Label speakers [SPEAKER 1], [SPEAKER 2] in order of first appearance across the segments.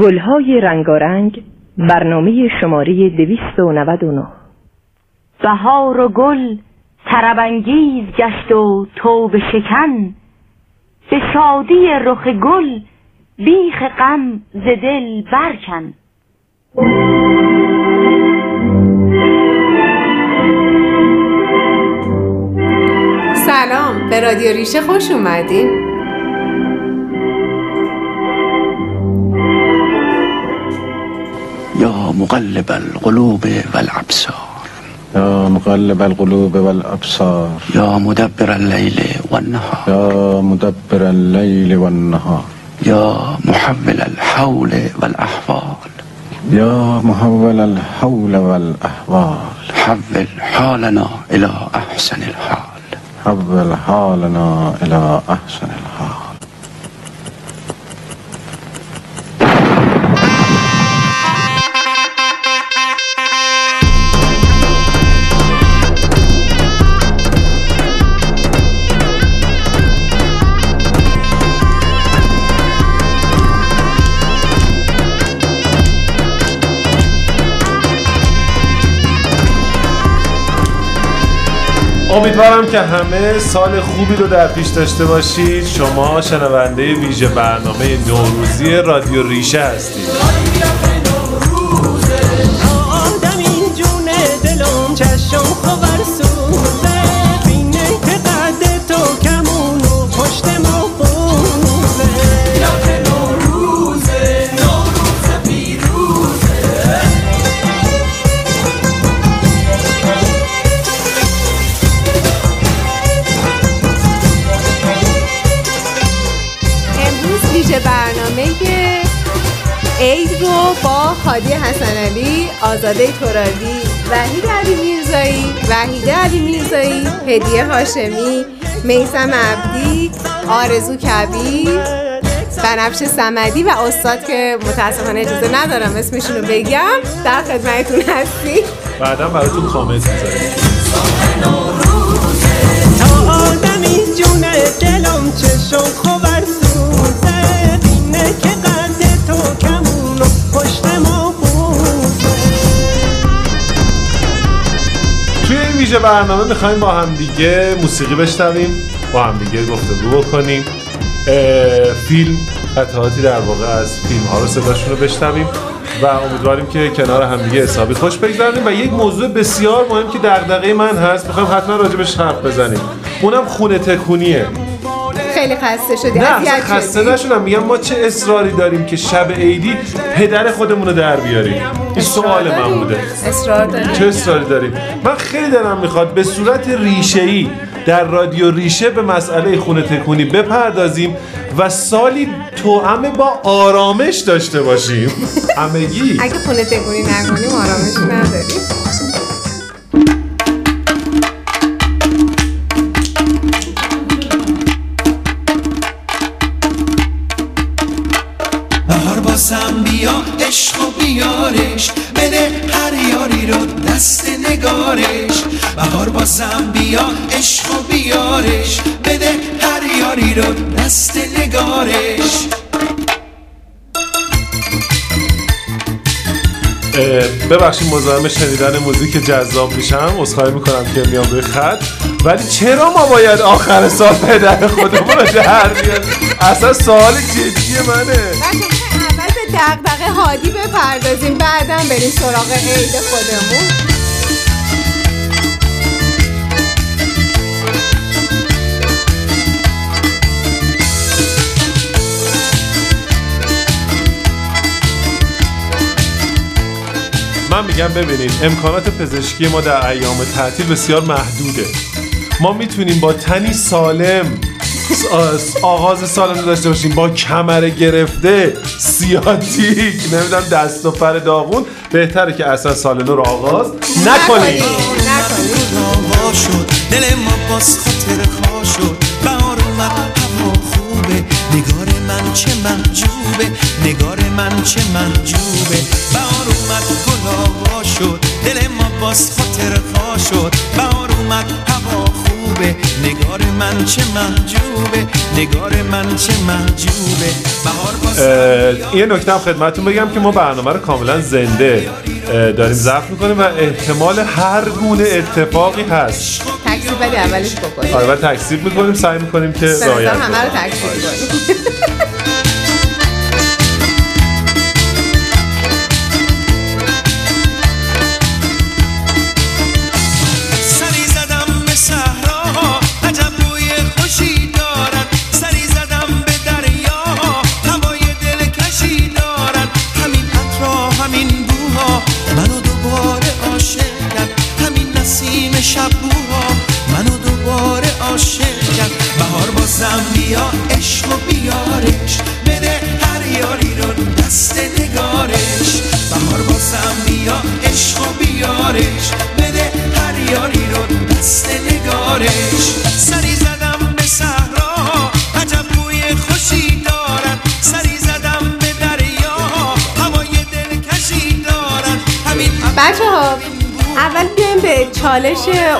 [SPEAKER 1] گلهای رنگارنگ برنامه شماره 299
[SPEAKER 2] بهار و گل تربنگیز گشت و توب شکن. به شادی رخ گل بیخ غم ز دل برکن.
[SPEAKER 3] سلام به رادیو ریشه خوش اومدین.
[SPEAKER 4] يا مقلب القلوب والأبصار.
[SPEAKER 5] يا مقلب القلوب والأبصار.
[SPEAKER 4] يا مدبر الليل والنهار.
[SPEAKER 5] يا مدبر الليل والنهار.
[SPEAKER 4] يا محول الحول والأحوال.
[SPEAKER 5] يا محول الحول والأحوال.
[SPEAKER 4] حول حالنا إلى أحسن الحال.
[SPEAKER 5] حول حالنا إلى أحسن الحال.
[SPEAKER 6] امیدوارم که همه سال خوبی رو در پیش داشته باشید. شما شنونده ویژه برنامه نوروزی رادیو ریشه هستید.
[SPEAKER 7] آدم این جونه دلم چشم خبر
[SPEAKER 3] هادی حسن علی، آزاده ترابی، وحید علی میرزایی، وحیده علی میرزایی، هدیه هاشمی، میسم عبدی، آرزو کبیر، بنفش سمدی و استاد که متاسفانه اجازه ندارم اسمشون رو بگم در خدمتتون هستی
[SPEAKER 6] بعدا براتون کامنت می‌ذاریم
[SPEAKER 7] تا آدم این جونه دلم چشم خبر سوزه بینه که قد تو کمون و پشت ما
[SPEAKER 6] ویژه برنامه می‌خوایم با همدیگه موسیقی بشنویم با همدیگه گفتگو بکنیم. فیلم قطعاتی در واقع از فیلم ها رو صداشون رو بشنویم و امیدواریم که کنار همدیگه حسابی خوش بگذرونیم و یک موضوع بسیار مهم که دغدغه من هست. می‌خوایم حتما راجبش حرف بزنیم. اونم خونه تکونیه.
[SPEAKER 3] خیلی خسته شدی
[SPEAKER 6] نه خسته. نشدم. میگم ما چه اصراری داریم که شب عیدی پدر خودمون رو در بیاریم. این سوال من بوده.
[SPEAKER 3] اصرار داری
[SPEAKER 6] چه اصراری داریم؟ من خیلی دارم می‌خواد به صورت ریشه ای در رادیو ریشه به مسئله خونه تکونی بپردازیم و سالی توأم با آرامش داشته باشیم. همگی.
[SPEAKER 3] اگه خونه تکونی نکنیم آرامش نداریم.
[SPEAKER 8] بیارش بده هر یاری رو دست نگارش. بهار بازم بیا عشق و بیارش. بده هر یاری رو دست نگارش.
[SPEAKER 6] ببخشید مزاحم شنیدن موزیک جذاب میشم. عذرخواهی می‌کنم که میام روی خط. ولی چرا ما باید آخر سال پدر خودمون رو در بیاریم؟ اصلا سوال جدی منه.
[SPEAKER 3] دقدقه هادی بپردازیم. بعدا بریم سراغ عید خودمون.
[SPEAKER 6] من میگم ببینید امکانات پزشکی ما در ایام تعطیل بسیار محدوده. ما می‌تونیم با تنی سالم آغاز سال رو داشته باشیم. با کمر گرفته سیاتیک. نمی‌دونم دست و پر داغون. بهتره که اصلا سال نو رو آغاز نکنیم.
[SPEAKER 8] دل ما باز خاطر شد. بهار اومد هوا خوبه. نگار من چه محجوبه. نگار من چه محجوبه. بهار اومد گل شد. دل ما باز خاطر شد. بهار اومد هوا
[SPEAKER 9] محجوبه نگار من چه محجوبه. نگار من چه محجوبه. بهار
[SPEAKER 6] یه نکته هم خدمتتون بگم که ما برنامه رو کاملا زنده داریم ضبط می‌کنیم و احتمال هر گونه اتفاقی هست.
[SPEAKER 3] تکسی بدی اولش بکنیم.
[SPEAKER 6] آره و تکسیب می‌کنیم سعی می‌کنیم که رعایت
[SPEAKER 3] همه رو
[SPEAKER 6] کنیم.
[SPEAKER 3] تکسی کنیم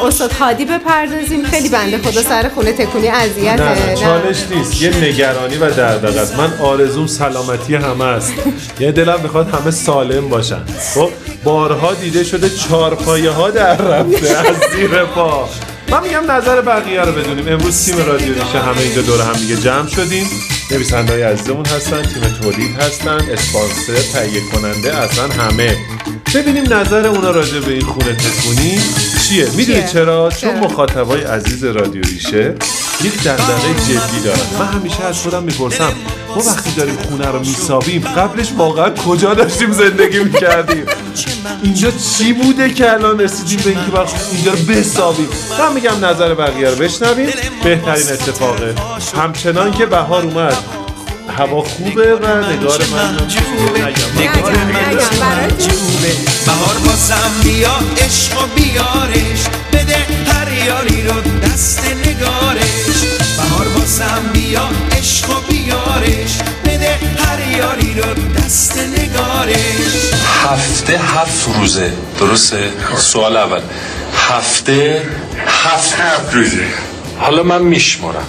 [SPEAKER 3] استاد هادی بپردازیم. خیلی بنده خدا سر خونه تکونی اذیت
[SPEAKER 6] نه چالش نیست. یه نگرانی و دردقه است من آرزوم سلامتی همه است. یه دلم می‌خواد همه سالم باشن. خب بارها دیده شده چارپایه ها در رفته از زیر پا. من میگم نظر بقیه رو بدونیم. امروز تیم رادیو ریشه همه اینجا دور هم دیگه جمع شدیم. نویسنده های عزیزمون هستن تیم تولید هستن اسپانسر تهیه کننده اصلا همه. ببینیم نظر اونا راجع به این خونه تکونی چیه. می‌دونی؟ چرا؟ چون؟ مخاطبای عزیز رادیو ریشه یک دغدغه جدی دارن. من همیشه از خودم می‌پرسم ما وقتی داریم خونه رو میسابیم قبلش واقعا کجا داشتیم زندگی می‌کردیم؟ اینجا چی بوده که الان رسیدیم به اینکه وقت اینجا رو بسابیم؟ من میگم نظر بقیه رو بشنویم بهترین اتفاقه. همچنان که بهار اومد. هوا خوبه و نگار من
[SPEAKER 9] نگار من. محجوبه بهار بازم بیا عشق و بیارش. بده هر یاری رو دست نگارش. بهار بازم بیا عشق و بیارش. بده هر یاری رو دست نگارش.
[SPEAKER 10] هفته هفت روزه. درسته؟ سوال اول. هفته هفت هفت روزه. حالا من میشمارم.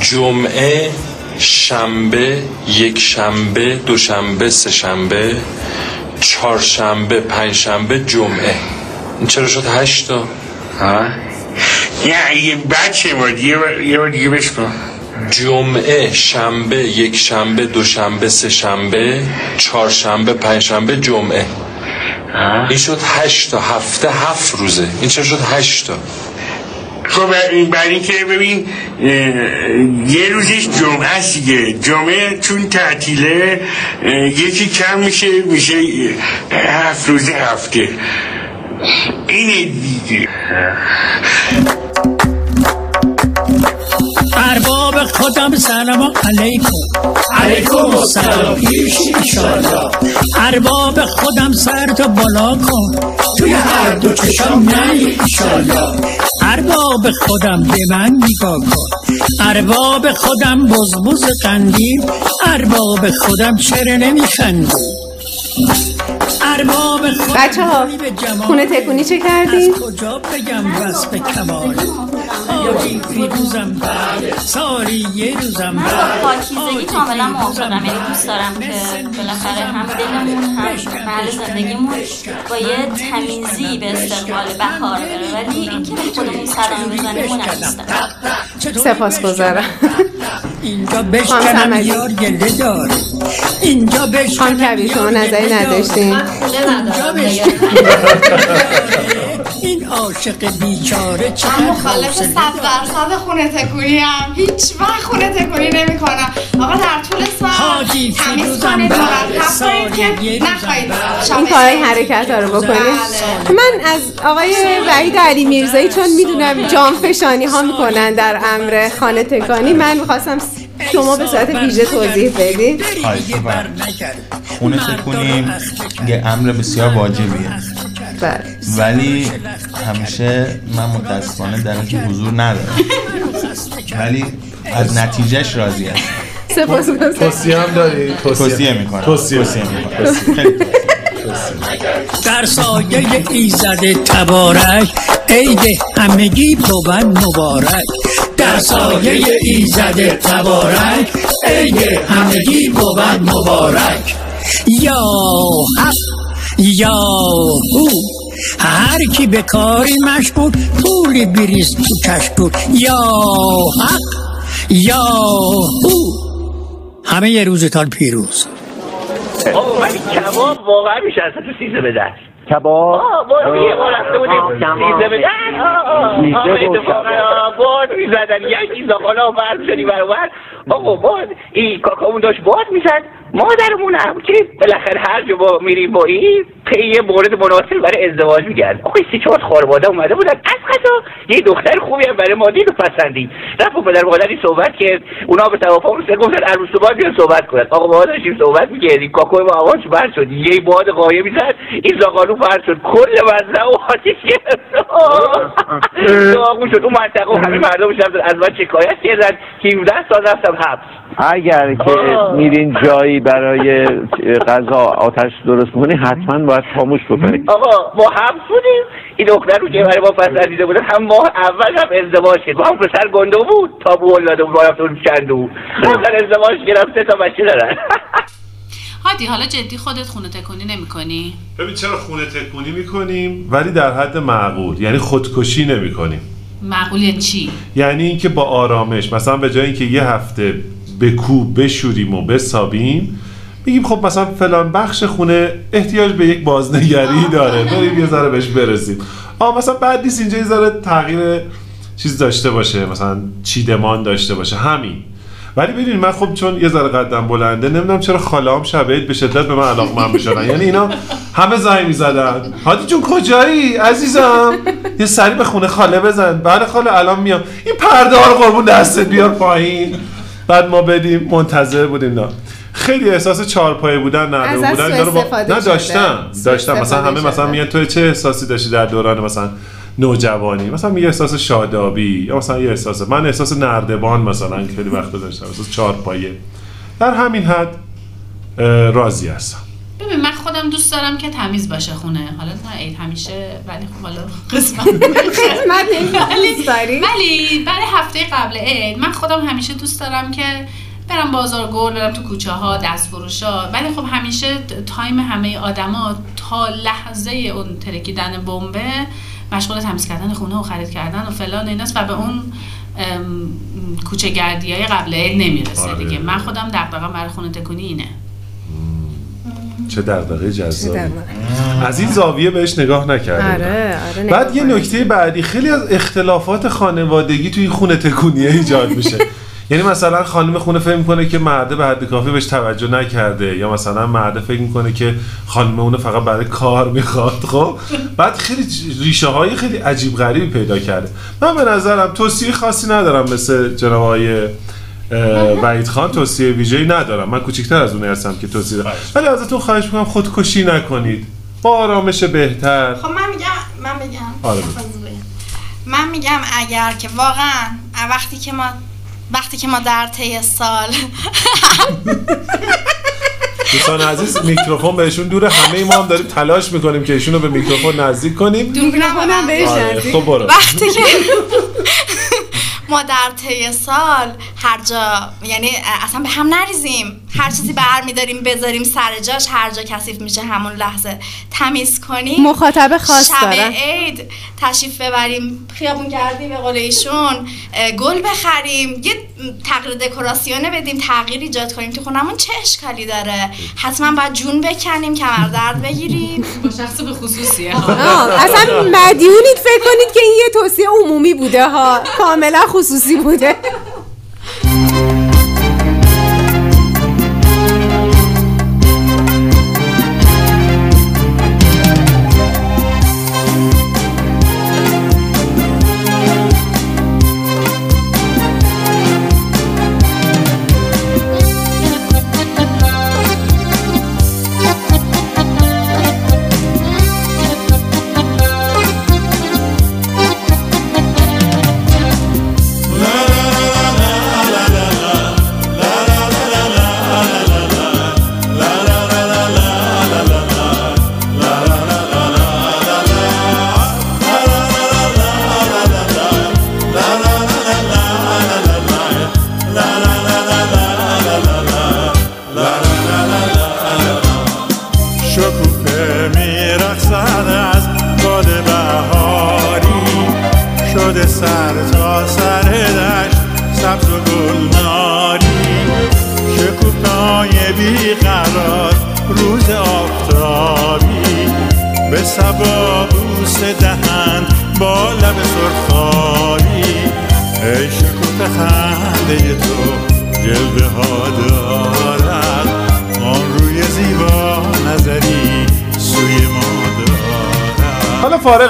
[SPEAKER 10] جمعه شنبه یک شنبه دوشنبه سه شنبه چهارشنبه پنجشنبه جمعه. این چرا شد هشتا
[SPEAKER 11] ها؟ یه یه بچه بود. یه بار- دیگه بش کن
[SPEAKER 10] جمعه شنبه یک شنبه دوشنبه سه شنبه چهارشنبه پنجشنبه جمعه.
[SPEAKER 11] ها؟
[SPEAKER 10] این شد هشت تا. هفته هفت روزه. این چرا شد هشت تا؟
[SPEAKER 11] خب این برای اینکه ببین یه روزش جمعه است دیگه. جمعه چون تعطیله یکی کم میشه میشه هفت روز هفته. اینه دیگه.
[SPEAKER 12] ارباب خودم سلام علیکم. علیکم السلام. پیش ایشالله. ارباب خودم سر تو بالا کن. توی هر دو چشم نه ایشالله. ارباب خودم به من نگاه کن. ارباب خودم بزبز قندیل ارباب خودم چرا نمیخندی ارباب خودم
[SPEAKER 3] بچه ها. خونه تکونی چه کردین؟
[SPEAKER 12] از کجا بگم وصف کمال؟ آجی فیروزم بعد سالی یه روزم بعد.
[SPEAKER 13] پاکیزگی کاملا موافقم یعنی دوست دارم. که بالاخره هم دلمون هم محل زندگیمون با یه تمیزی به استقبال بهار بره
[SPEAKER 3] سپاس گذارم.
[SPEAKER 12] اینجا بشکنم. یار گله داره اینجا بشکنم
[SPEAKER 3] خان کبیر شما
[SPEAKER 12] یار
[SPEAKER 3] نظری
[SPEAKER 12] گله.
[SPEAKER 3] نداشتین؟
[SPEAKER 12] اینجا بشکنم. این عاشق بیچاره
[SPEAKER 14] من
[SPEAKER 12] چقدر
[SPEAKER 14] مخالف صد درصد خونه تکونی هم هیچ وقت خونه تکونی نمی کنم آقا در طول سال
[SPEAKER 12] حاجی
[SPEAKER 14] تمیز کنید که نخواهید
[SPEAKER 3] این کارهای حرکت ها رو بکنیم
[SPEAKER 14] بله.
[SPEAKER 3] من از آقای وحید علی میرزایی چون می‌دونم جام فشانی ها می‌کنن در امر خانه تکانی من می‌خواستم شما به صورت ویژه توضیح
[SPEAKER 12] نکرد.
[SPEAKER 15] خونه تکونیم یه امر بسیار واجبیه.
[SPEAKER 3] بله.
[SPEAKER 15] ولی همیشه من متاسفانه در اینکه حضور ندارم. ولی از نتیجهش راضی هستم.
[SPEAKER 3] سپاس
[SPEAKER 6] توصیه هم داری؟
[SPEAKER 15] توصیه می‌کنم.
[SPEAKER 6] توصیه.
[SPEAKER 15] می‌کنم. خیلی توصیه.
[SPEAKER 12] در سایه ایزد تبارک عید همگی بود مبارک. در سایه ایزد تبارک عید همگی بود مبارک. یا حق. یا هو هر کی به کاری مشغول پولی بریز تو کشکول یا حق یا هو همه یه روزتان پیروز.
[SPEAKER 16] کباب واقعا میشه تو سیزه به دست.
[SPEAKER 17] کباب.
[SPEAKER 16] آه یه بار رفته بودیم. سیزه به دست آه اتفاقا باد می‌زدن. یکی زاقالا بر می‌زنی برابر آقا باد. این کاکامون داشت باد می‌زد. مادرمون هم که بالاخره هر جا با میریم با این پی یه مورد مناسب برای ازدواج میگرد. آقا سی چهار خانواده اومده بودن. از قضا یه دختر خوبی هم برای ما دید و پسندید. رفت با پدر مادری صحبت کرد. اونا به توافق رسیدن گفتن عروس باید بیان صحبت کنن. آقا ما داشتیم صحبت می‌کردیم. کاکو ما آواز برد شد. یه باد قایه می‌زد. این زاغانو فرد شد. کل مزرعه و آتش گرفت. شد. اون منطقه و همه مردم رفتن از من شکایت کردن. 17 سال رفتم حبس.
[SPEAKER 17] اگر که. میرین جایی برای غذا آتش درست کنی حتما باید خاموش بکنی.
[SPEAKER 16] آقا ما حبس بودیم این دختر رو که برای ما پس دیده بودن هم ماه اول هم ازدواج کرد با هم پسر گنده بود تابو اولاده بود رفته بود چندو رفتن ازدواج گرفته تا بچه دارن.
[SPEAKER 18] هادی حالا جدی خودت خونه تکونی نمی کنی؟
[SPEAKER 6] ببین چرا خونه تکونی می‌کنیم؟ ولی در حد معقول. یعنی خودکشی نمی‌کنیم.
[SPEAKER 18] معقول یعنی چی؟
[SPEAKER 6] یعنی اینکه با آرامش مثلا به جای اینکه یه هفته به کوب بشوریم و بسابیم. میگیم خب مثلا فلان بخش خونه احتیاج به یک بازنگری داره. بریم یه ذره بهش برسیم. آه مثلا بعد نیست اینجا یه ذره تغییر چیز داشته باشه. مثلا چیدمان داشته باشه. همین. ولی ببینید من خب چون یه ذره قدم بلنده نمی‌دونم چرا خالهام شب عید به شدت به من علاقمند می‌شدن. یعنی اینا همه زنگ می‌زدن. هادی جون کجایی؟ عزیزم. یه سری به خونه خاله بزن. بله خاله الان میام. این پرده ها رو قربون دستت بیار پایین. بعد ما بدیم منتظر بودیم نه. خیلی احساس چهارپایه بودن
[SPEAKER 3] از
[SPEAKER 6] بودن. اینا رو با- نه. داشتم داشتم. مثلا همه مثلا
[SPEAKER 3] شده.
[SPEAKER 6] میگن تو چه احساسی داشتی در دوران مثلا نوجوانی؟ مثلا یه احساس شادابی یا مثلا یه احساس من احساس نردبان مثلا خیلی وقت داشتم احساس چهارپایه. در همین حد راضی هستم.
[SPEAKER 18] ببین من خودم دوست دارم که تمیز باشه خونه. حالا نه عید همیشه ولی خب حالا قسمت
[SPEAKER 3] قسمت
[SPEAKER 18] ولی برای هفته قبل عید من خودم همیشه دوست دارم که برم بازار گل برم تو کوچه ها دست فروش ها ولی خب همیشه تایم همه آدما تا لحظه اون ترکیدن بمبه مشغول تمیز کردن خونه و خرید کردن و فلان ایناست و به اون کوچه گردی های قبل عید نمی‌رسه
[SPEAKER 6] آره.
[SPEAKER 18] دیگه. من خودم دغدغه‌ام برای خونه تکونی اینه.
[SPEAKER 6] چه دغدغه جذابی. از این زاویه بهش نگاه نکردم
[SPEAKER 3] آره آره
[SPEAKER 6] بعد یه نکته بعدی خیلی از اختلافات خانوادگی توی خونه تکونیه ایجاد میشه. یعنی مثلا خانم خونه فکر می‌کنه که مرده به حد کافی بهش توجه نکرده یا مثلا مرده فکر می‌کنه که خانم اونو فقط برای کار می‌خواد خب؟ بعد خیلی ریشه های خیلی عجیب غریبی پیدا کرده. من به نظرم توصیه خاصی ندارم مثل جناب وحید خان توصیه ویژه‌ای ندارم. من کوچیکتر از اون هستم که توصیه دارم. ولی ازتون خواهش می‌کنم خودکشی نکنید. با آرامش بهتر.
[SPEAKER 14] خب من میگم من بگم
[SPEAKER 6] آره.
[SPEAKER 14] من میگم اگر که واقعا وقتی که ما وقتی که ما در طی سال
[SPEAKER 6] دوستان عزیز میکروفون بهشون دوره. همه ما هم داریم تلاش می‌کنیم که ایشونو به میکروفون نزدیک کنیم.
[SPEAKER 3] میکروفونم بهش
[SPEAKER 6] آره،
[SPEAKER 3] نزدیک.
[SPEAKER 6] خب برو.
[SPEAKER 14] وقتی که ما در طی سال هر جا یعنی اصلا به هم نریزیم. هر چیزی برمیداریم بذاریم سر جاش هر جا کثیف میشه همون لحظه تمیز کنیم.
[SPEAKER 3] مخاطب خاص
[SPEAKER 14] شب. عید تشریف ببریم خیابون گردی به قول ایشون گل بخریم یه تغییر دکوراسیونه بدیم تغییر ایجاد کنیم. تو خونمون چه اشکالی داره؟ حتما باید جون بکنیم کمر درد بگیریم.
[SPEAKER 18] با شخص به خصوصیه.
[SPEAKER 3] اصلا مدیونید فکر کنید که این یه توصیه عمومی بوده ها. کاملا خصوصی بوده.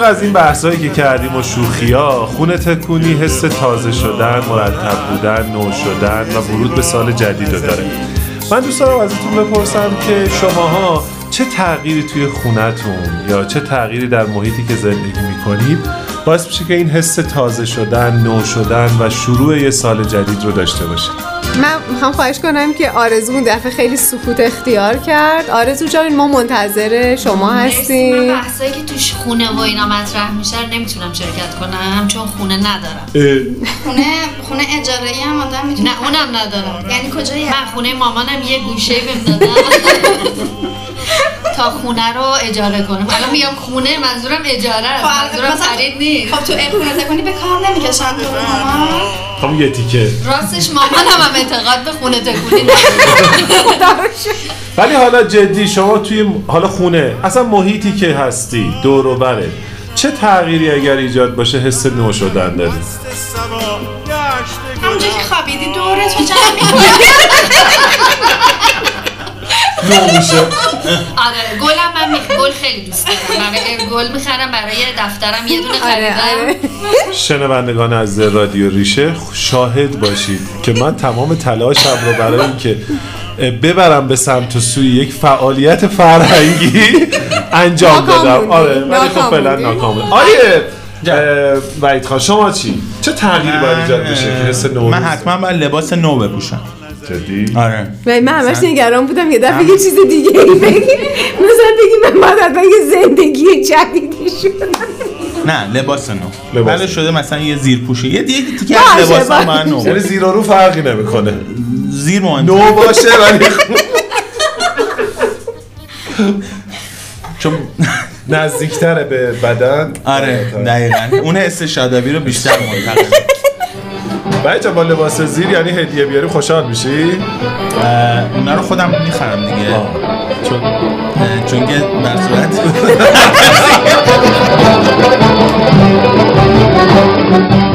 [SPEAKER 6] از این بحثایی که کردیم و شوخیا خونه تکونی حس تازه شدن مرتب بودن نو شدن و ورود به سال جدید رو داره. من دوست دارم ازتون بپرسم که شماها چه تغییری توی خونتون یا چه تغییری در محیطی که زندگی می‌کنید باعث میشه که این حس تازه شدن نو شدن و شروع یه سال جدید رو داشته باشید؟
[SPEAKER 3] من می‌خوام خواهش کنم که آرزو اون دفعه خیلی سکوت اختیار کرد. آرزو جان ما منتظر شما
[SPEAKER 13] من
[SPEAKER 3] هستیم.
[SPEAKER 13] بحثایی که توش خونه و اینا مطرح میشه رو نمی‌تونم شرکت کنم چون خونه ندارم.
[SPEAKER 14] خونه خونه اجاره ای هم آدم می‌تونه
[SPEAKER 13] نه اونم ندارم.
[SPEAKER 14] یعنی کجایی؟
[SPEAKER 13] من خونه مامانم یه گوشه بهم تا خونه رو اجاره کنم. الان میگم خونه منظورم اجاره است. منظورم خرید نیست.
[SPEAKER 14] خب تو خونه تکونی به کار نمی‌کشن تو مامان
[SPEAKER 6] خب یه تیکه.
[SPEAKER 13] راستش مامانم هم اعتقاد به خونه تکونی
[SPEAKER 6] ولی حالا جدی شما توی حالا خونه اصلا محیطی که هستی دور و بره چه تغییری اگر ایجاد باشه حس نو شدن داری؟
[SPEAKER 14] همونجا که خوابیدی دوره تو جمع. می‌کنی
[SPEAKER 6] نو میشه
[SPEAKER 13] آره گلم من می... گل خیلی دوست دارم. برای گل می‌خرم برای دفترم یه دونه
[SPEAKER 3] آره،
[SPEAKER 13] خریدم.
[SPEAKER 6] شنوندگان از رادیو ریشه شاهد باشید که من تمام تلاشم رو برای اینکه ببرم به سمت و سوی یک فعالیت فرهنگی انجام دادم. آره ولی خب فعلا. ناکامه آیه اه، وحید خان شما چی؟ چه تغییری باید ایجاد بشه
[SPEAKER 15] من حتما باید لباس نو بپوشم.
[SPEAKER 6] جدی؟
[SPEAKER 15] آره.
[SPEAKER 3] من همش نگران بودم یه دفعه یه چیز دیگه ای بگی. مثلا بگی من باید حتما یه زندگی جدیدی شدم.
[SPEAKER 15] نه لباس نو. بله شده مثلا یه زیر پوشه یه دیگه
[SPEAKER 3] باشه،
[SPEAKER 15] از لباس. من نو.
[SPEAKER 6] یعنی زیر و رو فرقی نمی‌کنه.
[SPEAKER 15] زیر مهم.
[SPEAKER 6] نو باشه ولی
[SPEAKER 15] چون
[SPEAKER 6] نزدیکتره به بدن.
[SPEAKER 15] آره دقیقا. اون حس شادابی رو بیشتر منتقل
[SPEAKER 6] بچه با لباس زیر یعنی هدیه بیاری خوشحال میشی؟
[SPEAKER 15] اونا رو خودم می‌خرم دیگه
[SPEAKER 6] چون
[SPEAKER 15] چون که بر صورت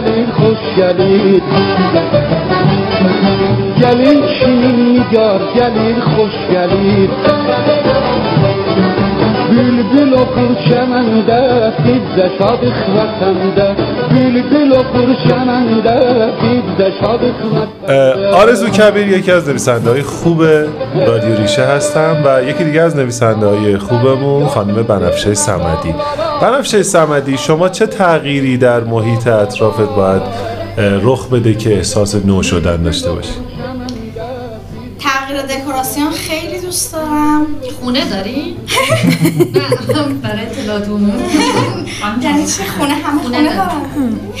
[SPEAKER 19] گلین خوش گلین گلین چی میگار؟ گلین خوش گلین بل بل و پرچم انده بیده شادخ و تنده بل بل و پرچم
[SPEAKER 6] انده آرزو کبیر یکی از نویسنده های خوب رادیو ریشه هستم و یکی دیگه از نویسنده های خوبمون خانم بنفشه سمدی. بنفشه سمدی شما چه تغییری در محیط اطرافت باید رخ بده که احساس نو شدن داشته باشی؟
[SPEAKER 14] تغییر دکوراسیون خیلی دوست دارم.
[SPEAKER 13] خونه داری؟ برای اطلاعات عمومی
[SPEAKER 14] یعنی چه خونه؟ همه خونه دارم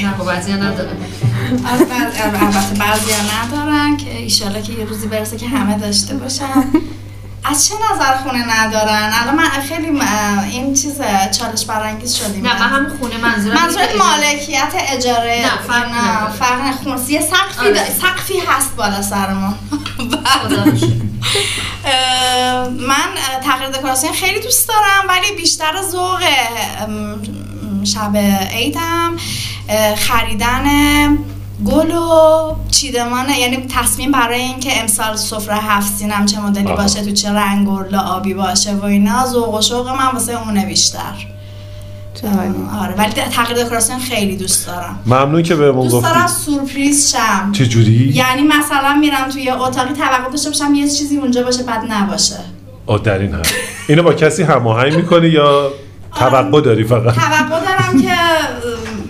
[SPEAKER 13] نه خب بعضیا ندارم
[SPEAKER 14] آره، البته بعضی ندارن که ایشالا که یه روزی برسه که همه داشته باشن. از چه نظر خونه ندارن؟ الان من خیلی این چیز چالش برانگیز شدیم.
[SPEAKER 13] نه من هم خونه منظورم که
[SPEAKER 14] مالکیت اجاره
[SPEAKER 13] نه، فرق
[SPEAKER 14] نه. فرق نه خونه. یه سقفی
[SPEAKER 13] آره.
[SPEAKER 14] سقفی هست بالا سرمون من تغییر دکوراسیون خیلی دوست دارم ولی بیشتر ذوق شب عیدم خریدن گل و چیدمان یعنی تصمیم برای اینکه امسال سفره هفت سینم چه مدلی. باشه تو چه رنگ و آبی باشه و اینا ذوق و شوق من واسه اونه بیشتر. آره ولی تغییر دکوراسیون خیلی دوست دارم.
[SPEAKER 6] ممنون که بهمون
[SPEAKER 14] دوست
[SPEAKER 6] گفتی.
[SPEAKER 14] دارم سورپریز شم.
[SPEAKER 6] چجوری؟
[SPEAKER 14] یعنی مثلا میرم توی اتاقی توقع داشته باشم یه چیزی اونجا باشه بعد نباشه.
[SPEAKER 6] آه در این حد اینو با کسی هماهنگ می‌کنی یا توقع داری فقط؟
[SPEAKER 14] توقع دارم که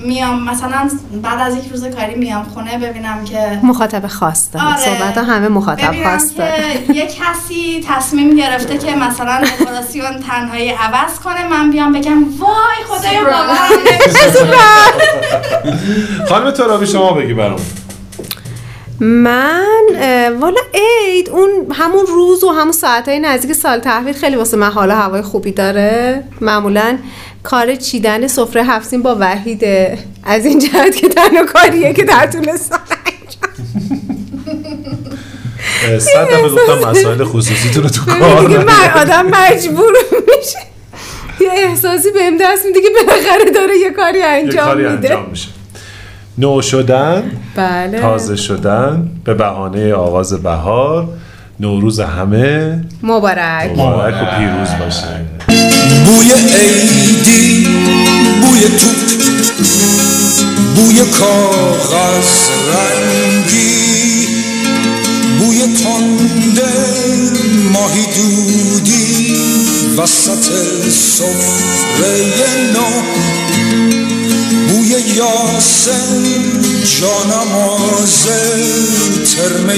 [SPEAKER 14] میام مثلا بعد از یک روز کاری میام خونه ببینم که
[SPEAKER 3] مخاطب خاص داره.
[SPEAKER 14] آره.
[SPEAKER 3] صحبت ها همه مخاطب
[SPEAKER 14] ببینم
[SPEAKER 3] خاص داره.
[SPEAKER 14] که یه کسی تصمیم گرفته که مثلا دکوراسیون تنهایی عوض کنه من بیام بگم وای خدایا باورم نمیشه.
[SPEAKER 6] خانم ترابی شما بگی برام
[SPEAKER 3] من والا عید اون همون روز و همون ساعتهای نزدیک سال تحویل خیلی واسه من حال و هوای خوبی داره. معمولا کار چیدن سفره هفتیم با وحیده. از این جهت که تنها کاریه که در طول سال
[SPEAKER 6] صد دفعه گفتم مسائل خصوصیتون رو تو کار
[SPEAKER 3] دیگه. من آدم مجبور میشه. یه احساسی بهم دست میده که بالاخره داره یه کاری انجام
[SPEAKER 6] کاری
[SPEAKER 3] میده.
[SPEAKER 6] نو شدن
[SPEAKER 3] بله.
[SPEAKER 6] تازه شدن به بهانه آغاز بهار نوروز همه.
[SPEAKER 3] مبارک.
[SPEAKER 6] مبارک و پیروز باشه.
[SPEAKER 9] بوی عیدی بوی توپ بوی کاغذ رنگی بوی تنده ماهی دودی وسط سفره نو. یاسم جانماز ترمه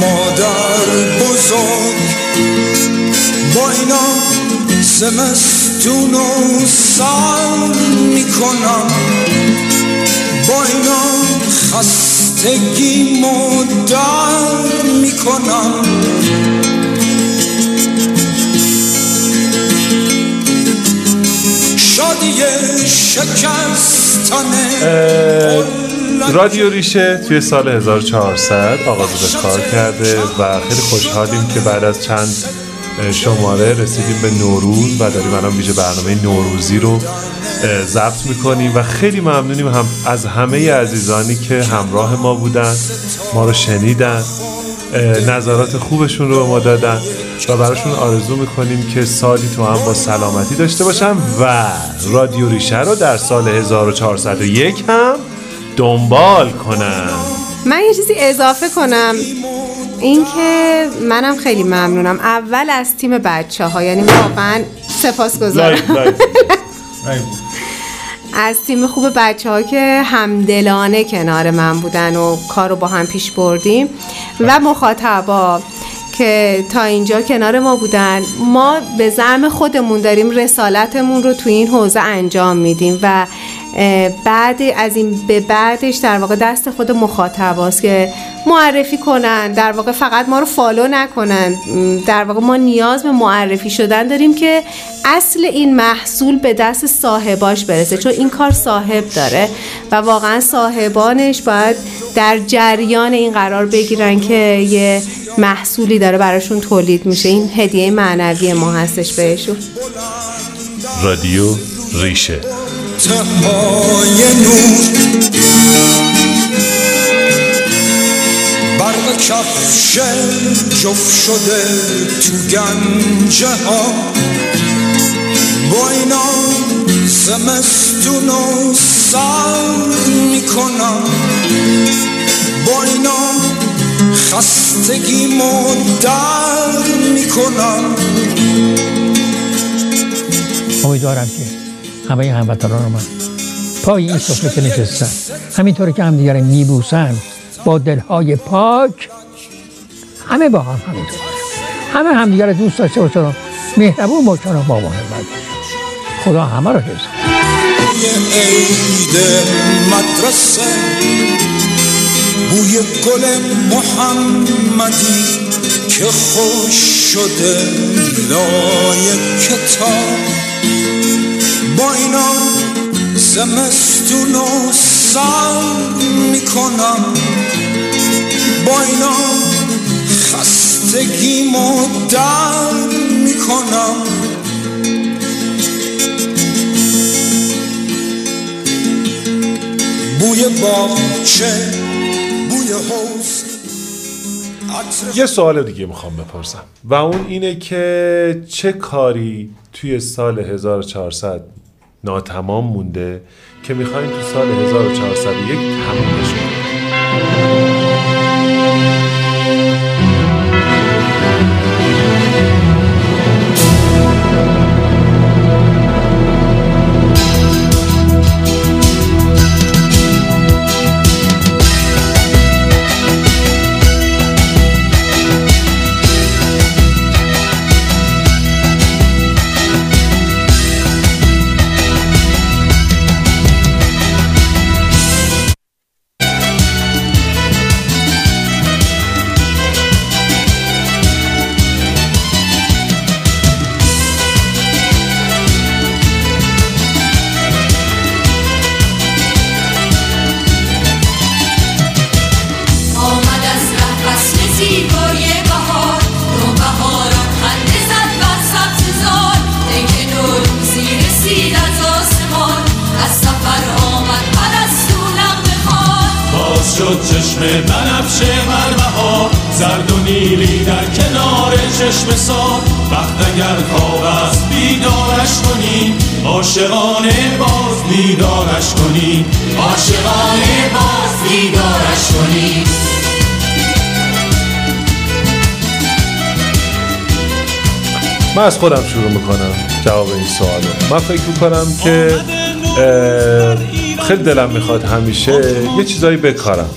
[SPEAKER 9] مادر بزرگ. با اینا زمستون و سر می‌کنم. با اینا خستگی مدر می‌کنم. شادی شکستن
[SPEAKER 6] اه، رادیو ریشه توی سال 1400 آغاز به کار کرده و خیلی خوشحالیم که بعد از چند شماره رسیدیم به نوروز و داریم الان ویژه برنامه نوروزی رو ضبط می‌کنیم و خیلی ممنونیم هم از همه عزیزانی که همراه ما بودن ما رو شنیدن. نظرات خوبشون رو به ما دادن و براشون آرزو می‌کنیم که سالی تو هم با سلامتی داشته باشن و رادیو ریشه رو در سال 1401 هم دنبال کنن.
[SPEAKER 3] من یه چیزی اضافه کنم. اینکه منم خیلی ممنونم. اول از تیم بچه ها یعنی واقعا سپاس گذارم از تیم خوب بچه ها که همدلانه کنار من بودن و کار رو با هم پیش بردیم و مخاطبا که تا اینجا کنار ما بودن ما به زعم خودمون داریم رسالتمون رو تو این حوزه انجام میدیم و بعد از این به بعدش در واقع دست خود مخاطباست که معرفی کنن. در واقع فقط ما رو فالو نکنن. در واقع ما نیاز به معرفی شدن داریم که اصل این محصول به دست صاحباش برسه. چون این کار صاحب داره و واقعا صاحبانش باید در جریان این قرار بگیرن که یه محصولی داره براشون تولید میشه. این هدیه معنوی ما هستش بهشون.
[SPEAKER 6] رادیو ریشه.
[SPEAKER 9] تهای نور. برق کفش جفت شده تو گنجه ها. با اینا زمستون و سر می‌کنم. با اینا خستگی در می‌کنم.
[SPEAKER 12] امیدوارم که همه هموطنان من پای این سفره که نشستن. همینطور که همدیگه رو میبوسن. با دلهای پاک. همه با هم همینطور. همه همدیگه رو دوست داشته باشن. مهربون باشن و با باشن. خدا همه رو حفظ
[SPEAKER 9] عید مدرسه بوی گل محمدی که خوش شده لای کتاب. با اینا زمستون و سر می‌کنم. با اینا خستگی در می‌کنم. بوی باغچه بوی حوز
[SPEAKER 6] یه سوال دیگه می‌خوام بپرسم. و اون اینه که چه کاری توی سال 1400 ناتمام مونده که می‌خواین تو سال 1401 تمومش کنید من از خودم شروع می‌کنم جواب این سوالو. من فکر می‌کنم که خیلی دلم می‌خواد همیشه یه چیزایی بکارم.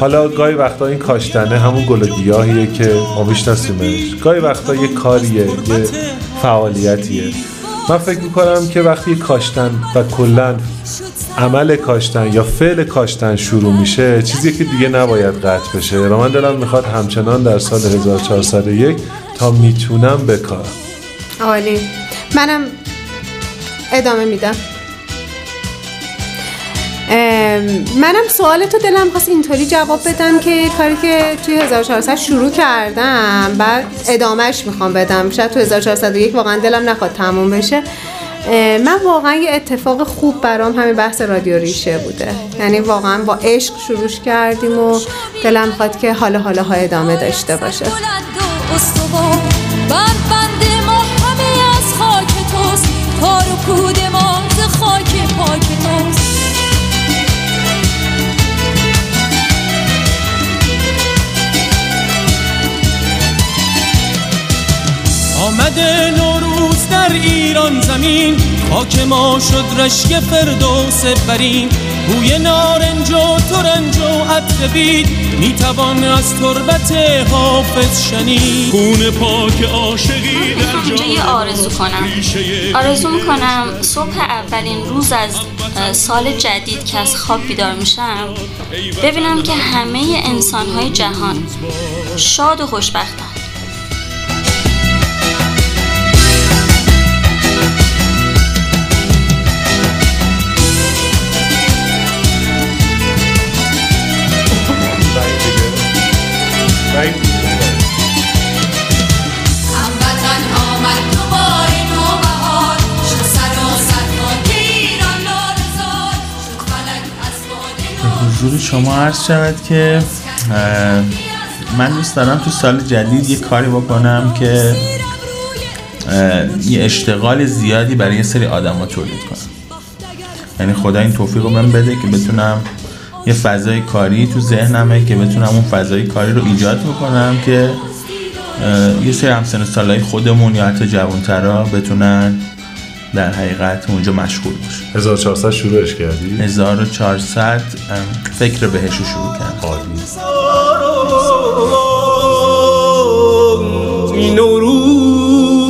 [SPEAKER 6] حالا گاهی وقتا این کاشتنه همون گل و گیاهیه که ما میشناسیمش. گاهی وقتا یه کاریه یه فعالیتیه. من فکر می‌کنم که وقتی کاشتن و کلا عمل کاشتن یا فعل کاشتن شروع میشه چیزی که دیگه نباید قطع بشه. و من دلم می‌خواد همچنان در سال 1401 تا می‌تونم بکارم.
[SPEAKER 3] عالی. منم ادامه میدم. منم سوال تو دلم خواست اینطوری جواب بدم که کاری که توی 1400 شروع کردم بعد ادامهش می‌خوام بدم. شاید تو 1401 واقعا دلم نخواد تموم بشه. من واقعا یه اتفاق خوب برام همین بحث رادیو ریشه بوده. یعنی واقعا با عشق شروع کردیم و دلم خواد که حالا حالا ها ادامه داشته باشه.
[SPEAKER 20] استوار بر بند ما همه از خاک توست. تار و پود ما ز خاک پاک توست.
[SPEAKER 21] آمده نوروز در ایران زمین. خاک ما شد رشک فردوس برین. بوی نارنج و ترنج و عطر بید. می‌توان از تربت حافظ شنید. خون پاک عاشقی در
[SPEAKER 13] یه آرزو کنم. آرزو می‌کنم صبح اولین روز از سال جدید که از خواب بیدار میشم ببینم که همه انسانهای جهان شاد و خوشبختن.
[SPEAKER 15] حضور شما عرض شود که من دوست دارم تو سال جدید یه کاری بکنم که یه اشتغال زیادی برای یه سری آدم تولید کنم. یعنی خدا این توفیق رو من بده که بتونم یه فضای کاری تو ذهنمه که بتونم اون فضای کاری رو ایجاد بکنم که یه سری همسن سالای خودمون یا حتی جوانترا بتونن در حقیقت اونجا مشغول باشن
[SPEAKER 6] 1400 شروعش کردی؟
[SPEAKER 15] 1400 ام، فکر بهش رو شروع کرد
[SPEAKER 21] این نوروز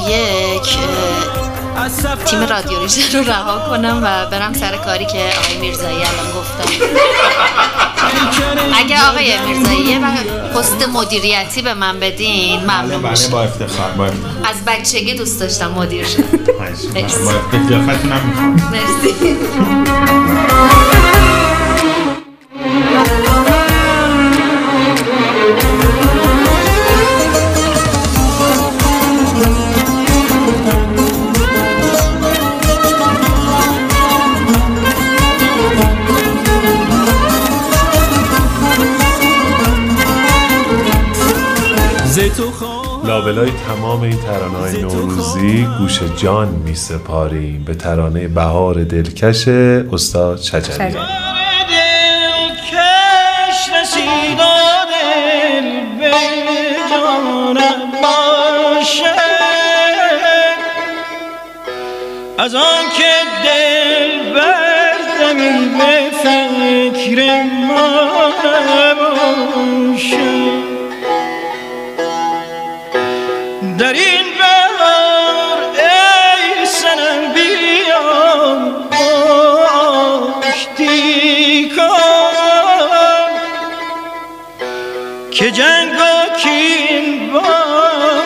[SPEAKER 14] 1401 اه، تیم رادیو ریشه رو رها کنم و برم سر کاری که آقای میرزایی الان گفتم. اگه آقای میرزایی یه پست مدیریتی به من بدین ممنون
[SPEAKER 15] بله
[SPEAKER 14] میشم.
[SPEAKER 15] با افتخار با افتخار.
[SPEAKER 14] از بچگی دوست داشتم مدیر مرسی.
[SPEAKER 15] با می‌خوام.
[SPEAKER 14] مرسی.
[SPEAKER 6] تمام این ترانه های نوروزی گوش جان می سپاریم به ترانه بهار دلکش استاد
[SPEAKER 21] باشه. از آن که دل بردمی به فکر ما که جنگ و کین با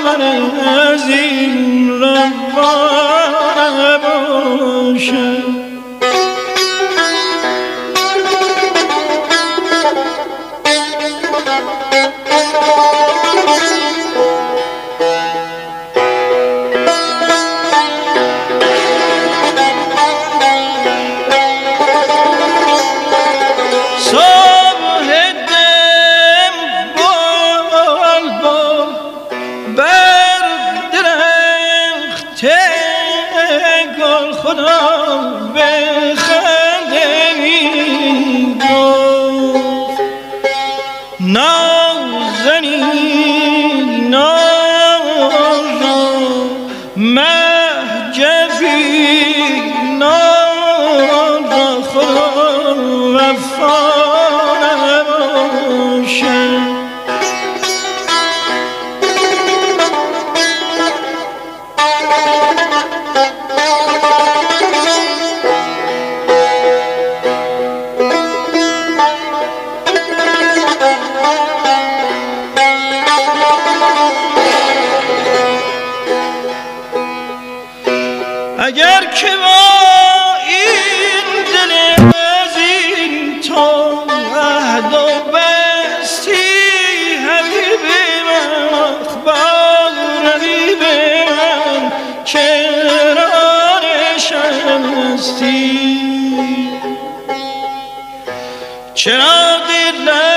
[SPEAKER 21] من از این روانه باشه چرا دلم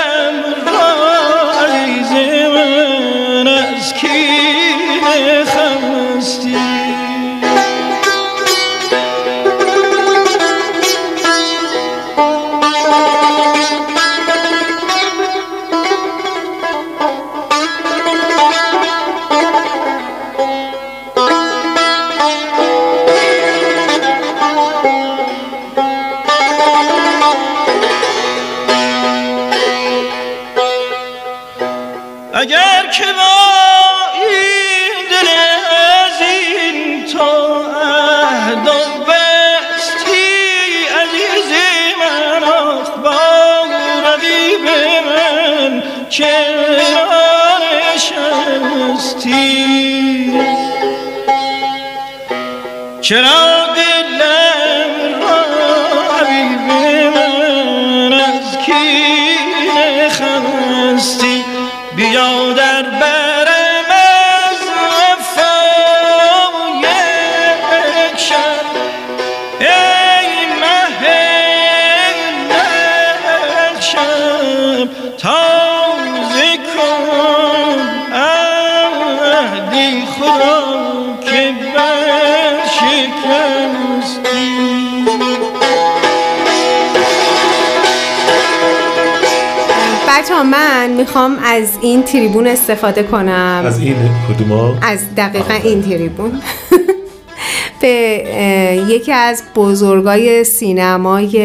[SPEAKER 21] چرا دلم
[SPEAKER 3] می‌خوام از این تریبون استفاده کنم.
[SPEAKER 6] از این کدوما؟
[SPEAKER 3] از دقیقا این تریبون. به یکی از بزرگای سینمای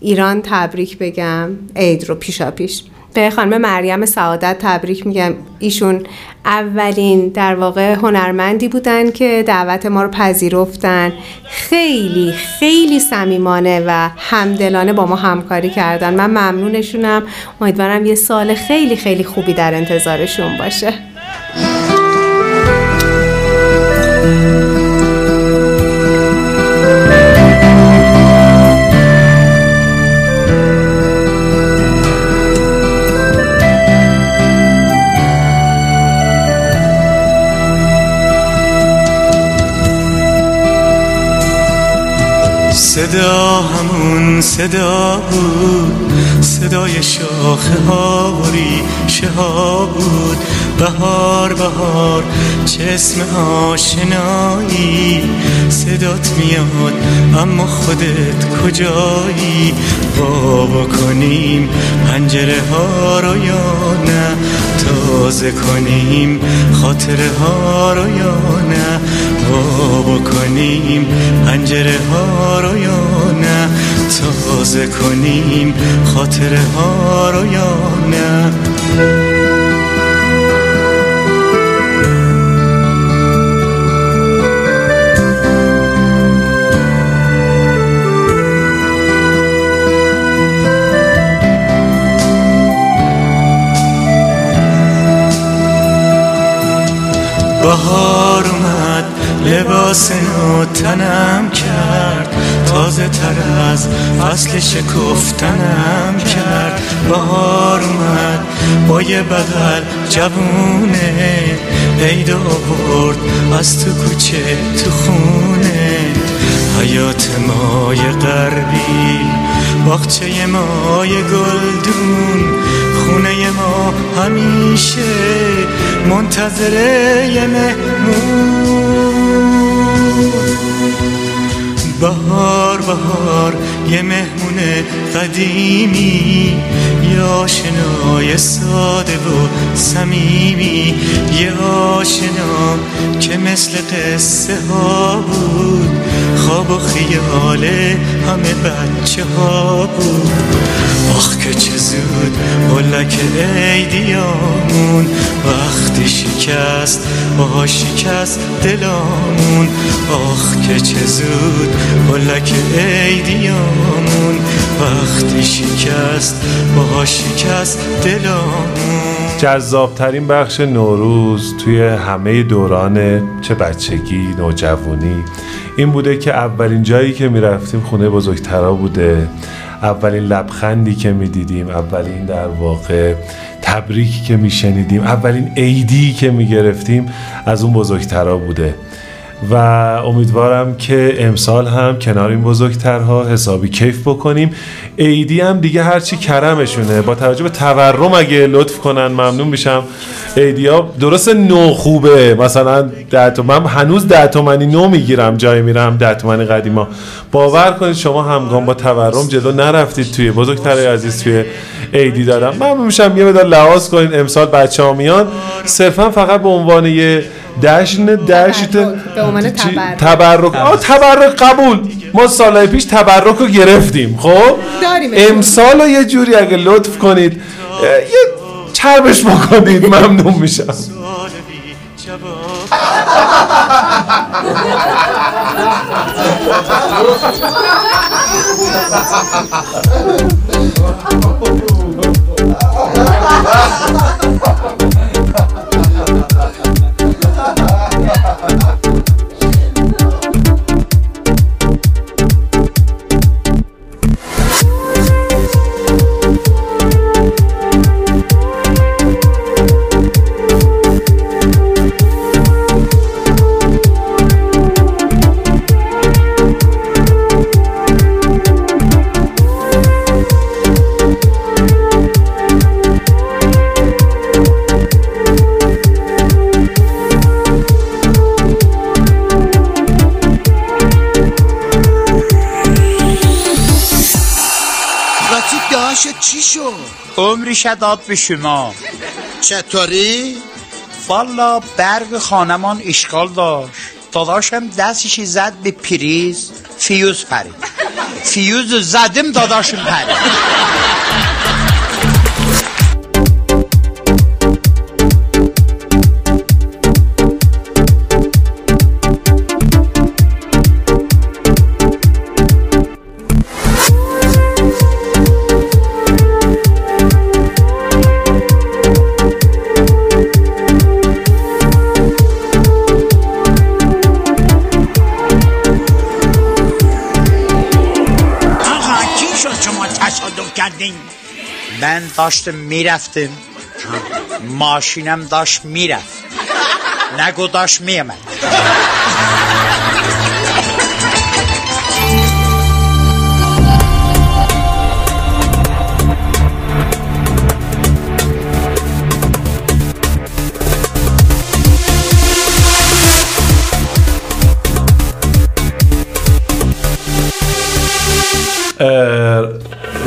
[SPEAKER 3] ایران تبریک بگم. عید رو پیشا پیش به خانم مریم سعادت تبریک میگم. ایشون اولین در واقع هنرمندی بودن که دعوت ما رو پذیرفتن. خیلی خیلی صمیمانه و همدلانه با ما همکاری کردن. من ممنونشونم. امیدوارم یه سال خیلی خیلی خوبی در انتظارشون باشه.
[SPEAKER 21] صدا همون صدا بود. صدای شاخه ها و ریشه ها بود.
[SPEAKER 22] بهار بهار چه اسم آشنایی. صدات میاد اما خودت کجایی؟ با کنیم پنجره ها رو یا نه؟ تازه کنیم خاطره ها رو یا نه؟ با کنیم پنجره ها رو یا نه؟ تازه کنیم. خاطره ها رو یا نه؟ بهار لباس نو تنم کرد. تازه تر از فصل شکفتنم کرد. بهار اومد با یه بغل جوونه. عید آورد از تو کوچه تو خونه. حیات مای غربی باغچه مای گلدون خونه ما همیشه منتظره مهمون. بهار بهار یه مهمون قدیمی یه آشنای ساده و صمیمی یه آشنا که مثل قصه ها بود. خواب و خیال همه بچه ها بود. آخ که چه زود ملک عیدیامون وقتی شکست با شکست دلامون. آخ که چه زود ملک عیدیامون وقتی شکست با شکست دلامون.
[SPEAKER 6] جذابترین بخش نوروز توی همه دوران چه بچگی نوجوانی. این بوده که اولین جایی که می‌رفتیم خونه بزرگترا بوده. اولین لبخندی که می‌دیدیم اولین در واقع تبریکی که میشنیدیم اولین عیدی که می‌گرفتیم از اون بزرگترا بوده. و امیدوارم که امسال هم کنار این بزرگترها حسابی کیف بکنیم. عیدی هم دیگه هرچی کرمشونه. با توجه به تورم اگه لطف کنن ممنون میشم. عیدی ها درست نو خوبه مثلا من هنوز ده تومنی نو می‌گیرم جای میرم ده تومنی قدیما. باور کنید شما همگام با تورم جلو نرفتید توی بزرگتر عزیز توی عیدی دارم. ممنون میشم. یه مدار لحاظ کنید امسال بچه ها میان. صرفا فقط به عنوان یه جشن دشت
[SPEAKER 3] به عنوان تبرک.
[SPEAKER 6] تبرک. آه تبرک. قبول. ما سالهای پیش تبرک رو گرفتیم خب؟
[SPEAKER 3] داریم
[SPEAKER 6] امسال رو یه جوری اگه لطف کنید یه چربش بکنید ممنون میشم.
[SPEAKER 23] چی شد؟ عمری شداد به شما چطوری؟ والا برق خانمان اشکال داشت داداشم دستش زد به پریز فیوز پرید فیوز زدم داداشم پرید کردین؟ من داشتم می‌رفتم. ماشینم داشت می‌رفت. نگو داشت میامد.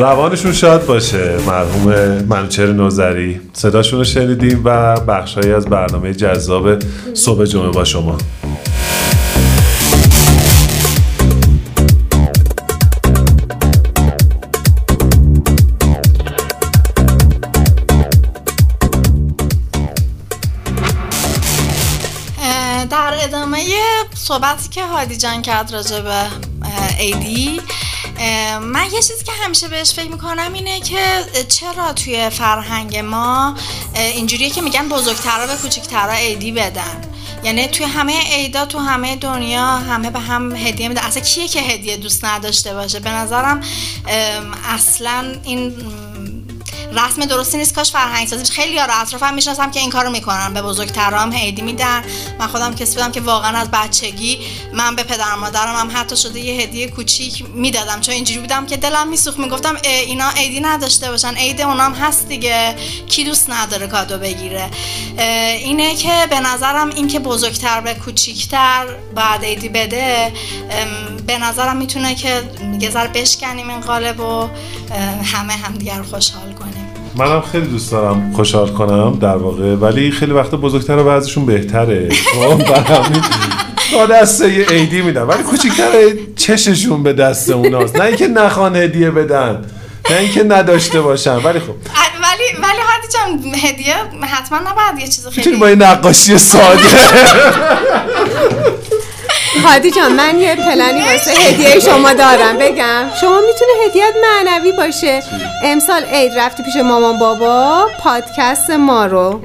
[SPEAKER 6] روانشون شاد باشه. مرحوم منوچهر نوزری. صداشون رو شنیدیم و بخشهایی از برنامه جذاب صبح جمعه با شما.
[SPEAKER 14] در ادامه صحبتی که هادی جان کرد راجع به ایدی من یه چیزی که همیشه بهش فکر می‌کنم اینه که چرا توی فرهنگ ما اینجوریه که میگن بزرگترا به کوچیکترا ایدی بدن. یعنی توی همه عیدا تو همه دنیا همه به هم هدیه میدن. اصلا کیه که هدیه دوست نداشته باشه؟ به نظرم اصلا این رسم درستی نیست کاش فرهنگ سازی خیلی ها رو اطرافم می‌شناسم که این کارو می‌کنن. به بزرگترام هدیه میدن. من خودم کسی بودم که واقعا از بچگی من به پدر مادرم هم حتی شده یه هدیه کوچیک می‌دادم. چون اینجوری بودم که دلم میسوخت. می‌گفتم اینا عیدی نداشته باشن. عید اونام هست دیگه. کی دوست نداره کادو بگیره؟ اینه که به نظرم این که بزرگتر به کوچیکتر بعد عیدی بده به نظرم می‌تونه که یه ذره بشکنیم این قالب و همه همدیگر خوشحال کنیم.
[SPEAKER 6] منم خیلی دوست دارم خوشحال کنم در واقع ولی خیلی وقت بزرگتر و بعضشون بهتره. خب، همین با دسته یه ایدی میدن ولی کوچیکتر چششون به دست اوناست. نه اینکه نخوان هدیه بدن نه اینکه نداشته باشن. ولی خب.
[SPEAKER 14] ولی ولی جان هدیه حتما نباید یه چیز خیلی
[SPEAKER 6] با نقاشی ساده
[SPEAKER 3] هادی جان من یه پلنی واسه هدیه شما دارم. بگم. شما می‌تونه هدیت معنوی باشه. امسال عید رفتی پیش مامان بابا. پادکست ما رو.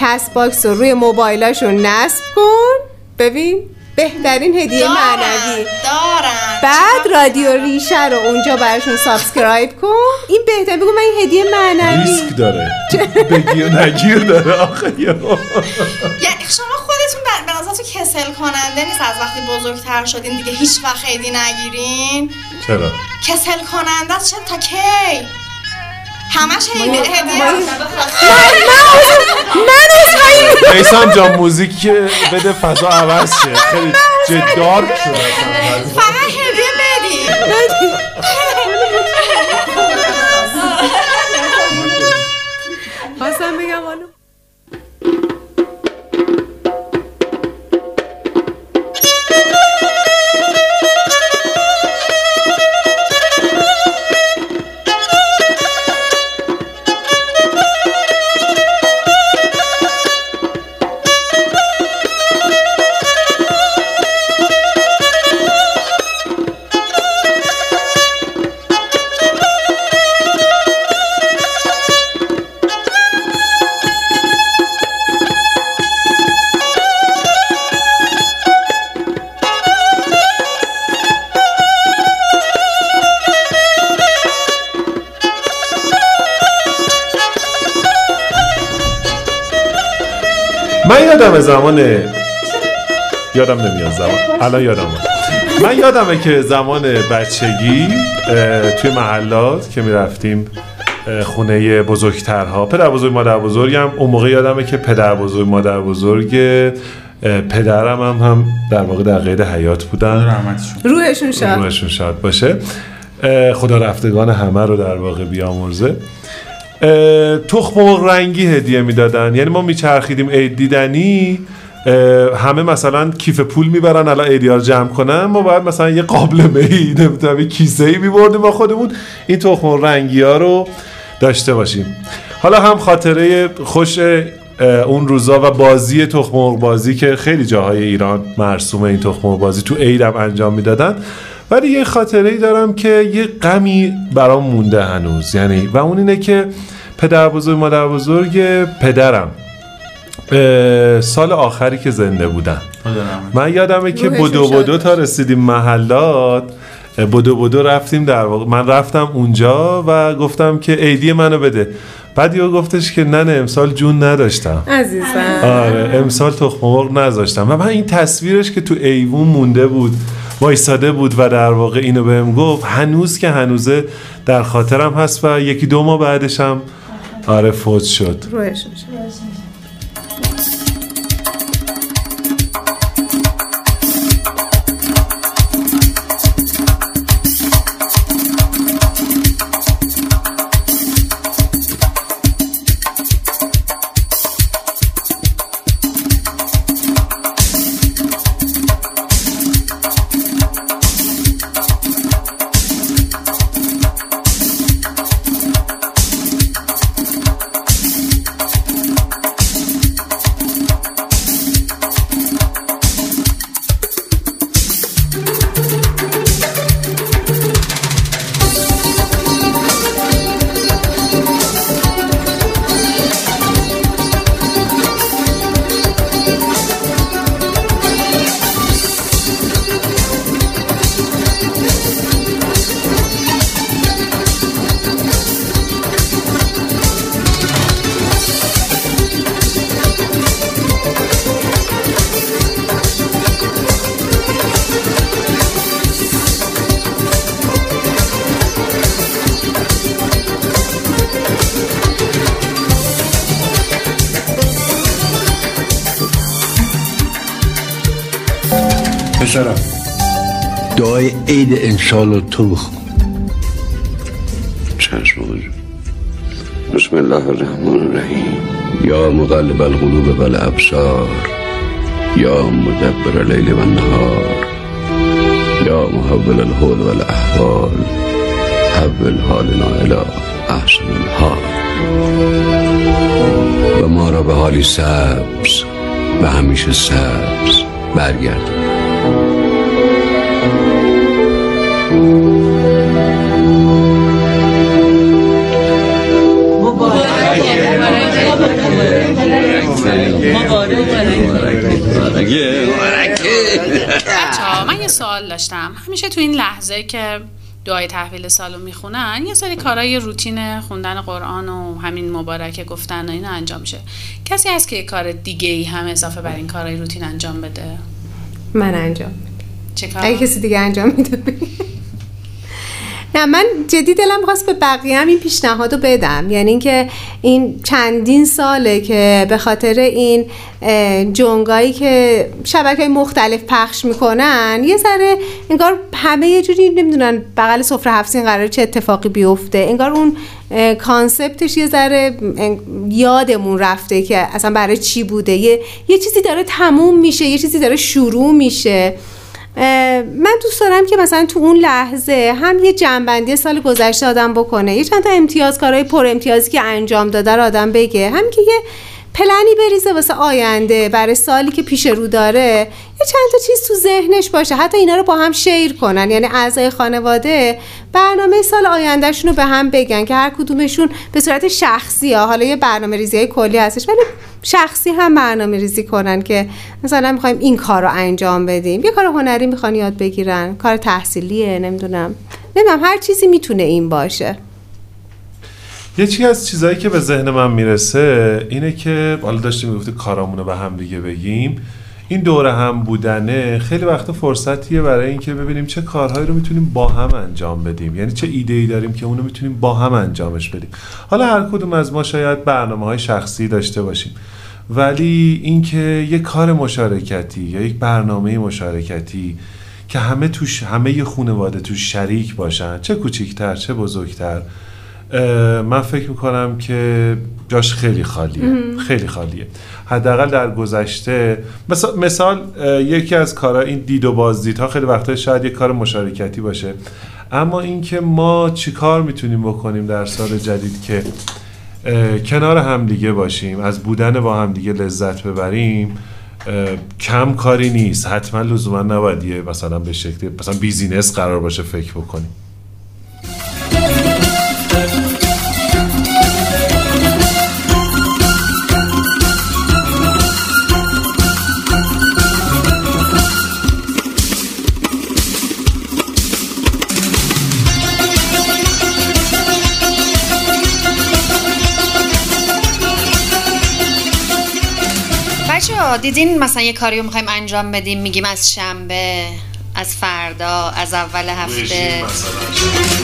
[SPEAKER 3] Castbox رو روی موبایلاشون نصب کن. ببین. بهترین هدیه
[SPEAKER 14] دارن،
[SPEAKER 3] معنوی.
[SPEAKER 14] دارن
[SPEAKER 3] بعد رادیو ریشه رو اونجا براشون subscribe کن. این بهتر بگو من این هدیه معنوی.
[SPEAKER 6] ریسک داره. بگیر و نگیر داره آخه.
[SPEAKER 14] یعنی شما خودتون به- نظرتون کسل کننده نیست از وقتی بزرگتر شدین دیگه هیچ وقت عیدی نگیرین؟
[SPEAKER 6] چرا؟
[SPEAKER 14] کسل کننده است چه تا کی؟ همش هدیه هدیه
[SPEAKER 3] من
[SPEAKER 6] میسم جان موزیک بده فضا عوض شه. خیلی جدار شده. اصلا.
[SPEAKER 14] فقط هدیه بدی.
[SPEAKER 6] زمان یادم نمیاد زمان. الان یادم اومد. من یادمه که زمان بچگی توی محلات که می‌رفتیم خونه بزرگترها. پدر بزرگ مادر بزرگم اون موقع یادمه که پدر بزرگ مادر بزرگ پدرم هم هم در واقع در قید حیات بودن.
[SPEAKER 3] روحشون شاد.
[SPEAKER 6] روحشون شاد باشه. خدا رفتگان همه رو در واقع بیامرزه. تخم مرغ رنگی هدیه می‌دادن. یعنی ما میچرخیدیم عید دیدنی همه مثلا کیف پول می‌برن الان ایدیا رو جمع کنن. ما باید مثلا یه قابلمه ای نمی‌دونم یه کیسه ای میبردیم با خودمون. این تخم رنگی ها رو داشته باشیم. حالا هم خاطره خوش اون روزا و بازی تخم بازی که خیلی جاهای ایران مرسوم این تخم بازی تو عید هم انجام می‌دادن. ولی یه خاطره ای دارم که یه غمی برام مونده هنوز. یعنی و اون اینه که پدر بزرگ مادر بزرگ پدرم سال آخری که زنده بودن. من یادمه که بدو بدو تا رسیدیم محلات بدو بدو رفتیم در واقع. من رفتم اونجا و گفتم که عیدی منو بده. بعد یه گفتش که نه نه امسال جون نداشتم.
[SPEAKER 3] عزیزم.
[SPEAKER 6] آره امسال تخم مرغ نذاشتم. و من این تصویرش که تو ایوون مونده بود وایساده بود و در واقع اینو بهم گفت. هنوز که هنوزه در خاطرم هست و یکی دو ماه بعدش هم آره فوت شد.
[SPEAKER 4] رو تو بخون.
[SPEAKER 24] چشم. بسم الله الرحمن الرحیم. یا مقلب القلوب والابصار. یا مدبر اللیل والنهار. یا محول الحول والاحوال حول حالنا الى احسن الحال. و ما را به حالی سبز و همیشه سبز برگردون
[SPEAKER 18] سوال داشتم همیشه تو این لحظه که دعای تحویل سالو می‌خونن یه سری کارهای روتین خوندن قرآن و همین مبارکه گفتن و اینا انجام میشه کسی هست که یه کار دیگه ای هم اضافه بر این کارهای روتین انجام بده
[SPEAKER 3] من انجام
[SPEAKER 18] چه کار؟
[SPEAKER 3] اگه کسی دیگه انجام میده. نه من جدی دلم خواست به بقیه هم این پیشنهاد رو بدم. یعنی اینکه این چندین ساله که به خاطر این جنگایی که شبکه مختلف پخش می‌کنن یه ذره انگار همه یه جوری نمی‌دونن بغل سفره هفت سین قرار چه اتفاقی بیفته. انگار اون کانسپتش یه ذره یادمون رفته که اصلا برای چی بوده. یه, یه چیزی داره تموم میشه یه چیزی داره شروع میشه. من دوست دارم که مثلا تو اون لحظه هم یه جنبندی سال گذشته آدم بکنه. یه چند تا امتیاز کارهای پر امتیازی که انجام داده رو آدم بگه. هم که یه پلنی بریزه واسه آینده برای سالی که پیش رو داره. یه چند تا چیز تو ذهنش باشه. حتی اینا رو با هم شیر کنن. یعنی اعضای خانواده برنامه سال آیندهشون رو به هم بگن که هر کدومشون به صورت شخصی ها. حالا یه برنامه ریزی های کلی هستش ولی شخصی هم برنامه ریزی کنن که مثلا می‌خوایم این کار رو انجام بدیم. یه کار هنری می‌خوان یاد بگیرن. کار تحصیلیه نمی‌دونم. نمی‌دونم هر چیزی می‌تونه این باشه.
[SPEAKER 6] یکی از چیزهایی که به ذهن من می‌رسه اینه که حالا داشتیم می‌گفتی کارامونو به هم دیگه بگیم. این دوره هم بودنه خیلی وقتا فرصتیه برای اینکه ببینیم چه کارهایی رو می‌تونیم با هم انجام بدیم. یعنی چه ایده ای داریم که اونو می‌تونیم با هم انجامش بدیم. حالا هر کدوم از ما شاید برنامه های شخصی داشته باشیم. ولی اینکه یک کار مشارکتی یا یک برنامه مشارکتی که همه توش همه خانواده توش شریک باشن چه کوچیکتر چه بزرگتر من فکر می‌کنم که جاش خیلی خالیه. خیلی خالیه. حداقل در گذشته مثال, مثال یکی از کارا این دید و بازدیدها خیلی وقتا شاید یک کار مشارکتی باشه. اما اینکه ما چیکار می‌تونیم بکنیم در سال جدید که کنار همدیگه باشیم از بودن با همدیگه لذت ببریم کم کاری نیست. حتما لزوما نباید یه مثلا به شکل مثلا بیزینس قرار باشه فکر بکنیم.
[SPEAKER 25] دیدین مثلا یه کاری رو می‌خوایم انجام بدیم؟ میگیم از شنبه از فردا از اول هفته.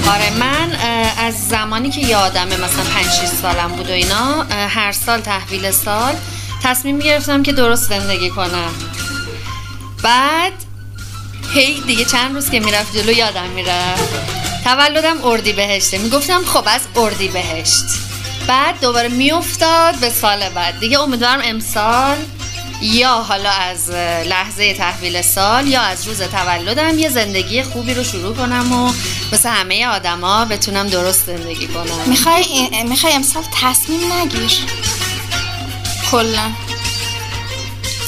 [SPEAKER 25] آره من از زمانی که یادمه مثلا 5 6 سالم بود و اینا هر سال تحویل سال تصمیم گرفتم که درست زندگی کنم. بعد هی دیگه چند روز که می‌رفت جلو یادم می‌رفت. تولدم اردی بهشته می‌گفتم خب از اردی بهشت بعد دوباره میافتاد به سال بعد. دیگه امیدوارم امسال یا حالا از لحظه تحویل سال یا از روز تولدم یه زندگی خوبی رو شروع کنم و مثل همه آدما بتونم درست زندگی کنم.
[SPEAKER 14] می‌خوای می‌خوای امسال تصمیم نگیر. کلا.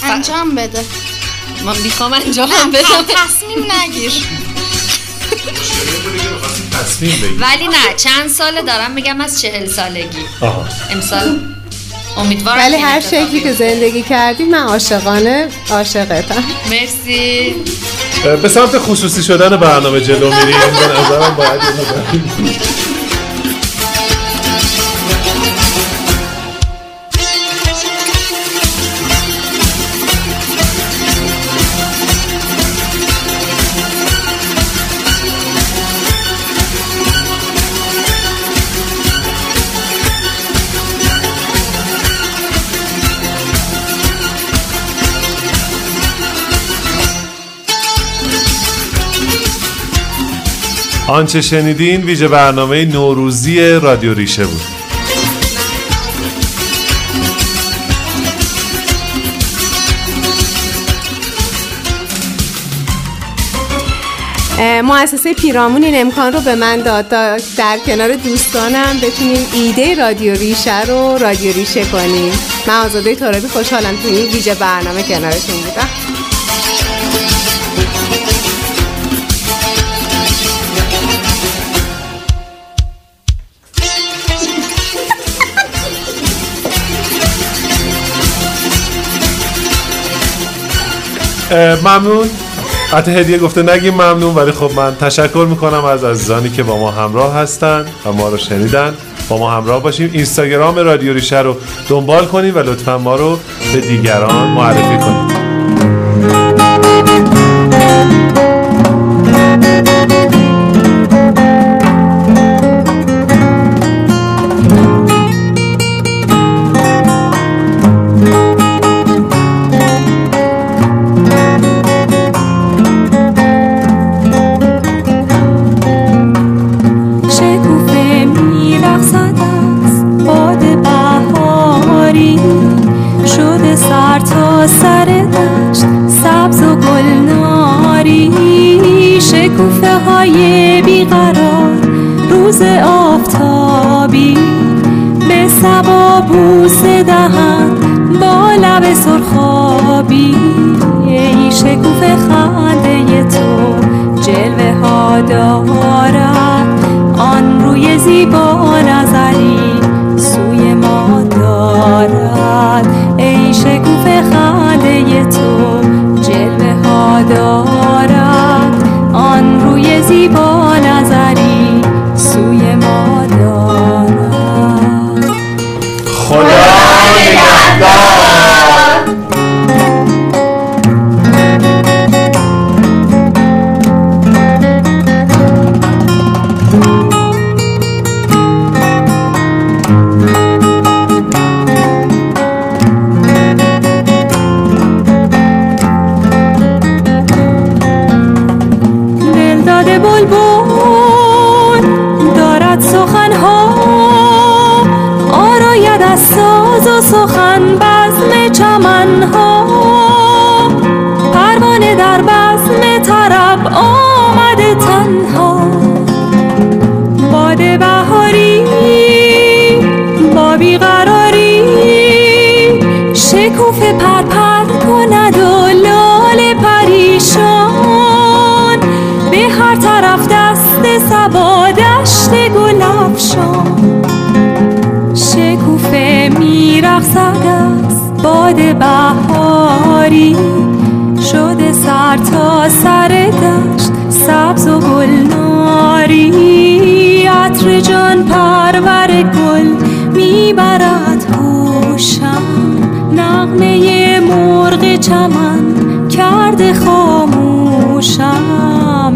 [SPEAKER 14] انجام بده.
[SPEAKER 25] من می‌خوام انجام
[SPEAKER 14] نه،
[SPEAKER 25] بدم.
[SPEAKER 14] تصمیم نگیر.
[SPEAKER 25] ولی نه چند ساله دارم میگم از چهل سالگی. امسال امیدوارم
[SPEAKER 3] ولی هر شکلی که زندگی کردی من عاشقانه عاشقتم.
[SPEAKER 25] مرسی.
[SPEAKER 6] به سمت خصوصی شدن برنامه جلو میریم. به نظرم باید آنچه شنیدین ویژه برنامه نوروزی رادیو ریشه بود.
[SPEAKER 3] مؤسسه پیرامون این امکان رو به من داد تا در کنار دوستانم بتونیم ایده رادیو ریشه رو رادیو ریشه کنیم. من آزاده ترابی خوشحالم تو این ویژه برنامه کنارتون بودم.
[SPEAKER 6] ممنون. حتی هدیه گفته نگیم ممنون ولی خب من تشکر می‌کنم از عزیزانی که با ما همراه هستن و ما رو شنیدن. با ما همراه باشیم. اینستاگرام رادیو ریشه رو دنبال کنیم و لطفا ما رو به دیگران معرفی کنیم
[SPEAKER 20] آفتابی به سبا بوس دهن با لب سرخابی. ای شکوفه خنده تو جلوه ها دارد. آن روی زیبا نظری سوی ما دارد. بهاری شده سر تا سر دشت سبز و گلناری. عطر جان پرور گل می‌برد هوشم نغمه مرغ چمن کرده خاموشم.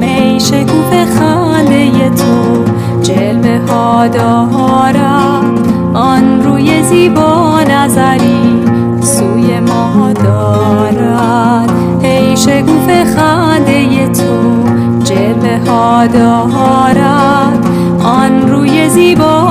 [SPEAKER 20] ای شکوفه خنده تو جلوه ها دارد. آن روی زیبا نظری سوی ما دارد. شکوفه خنده تو جلوه ها دارد. آن روی زیبا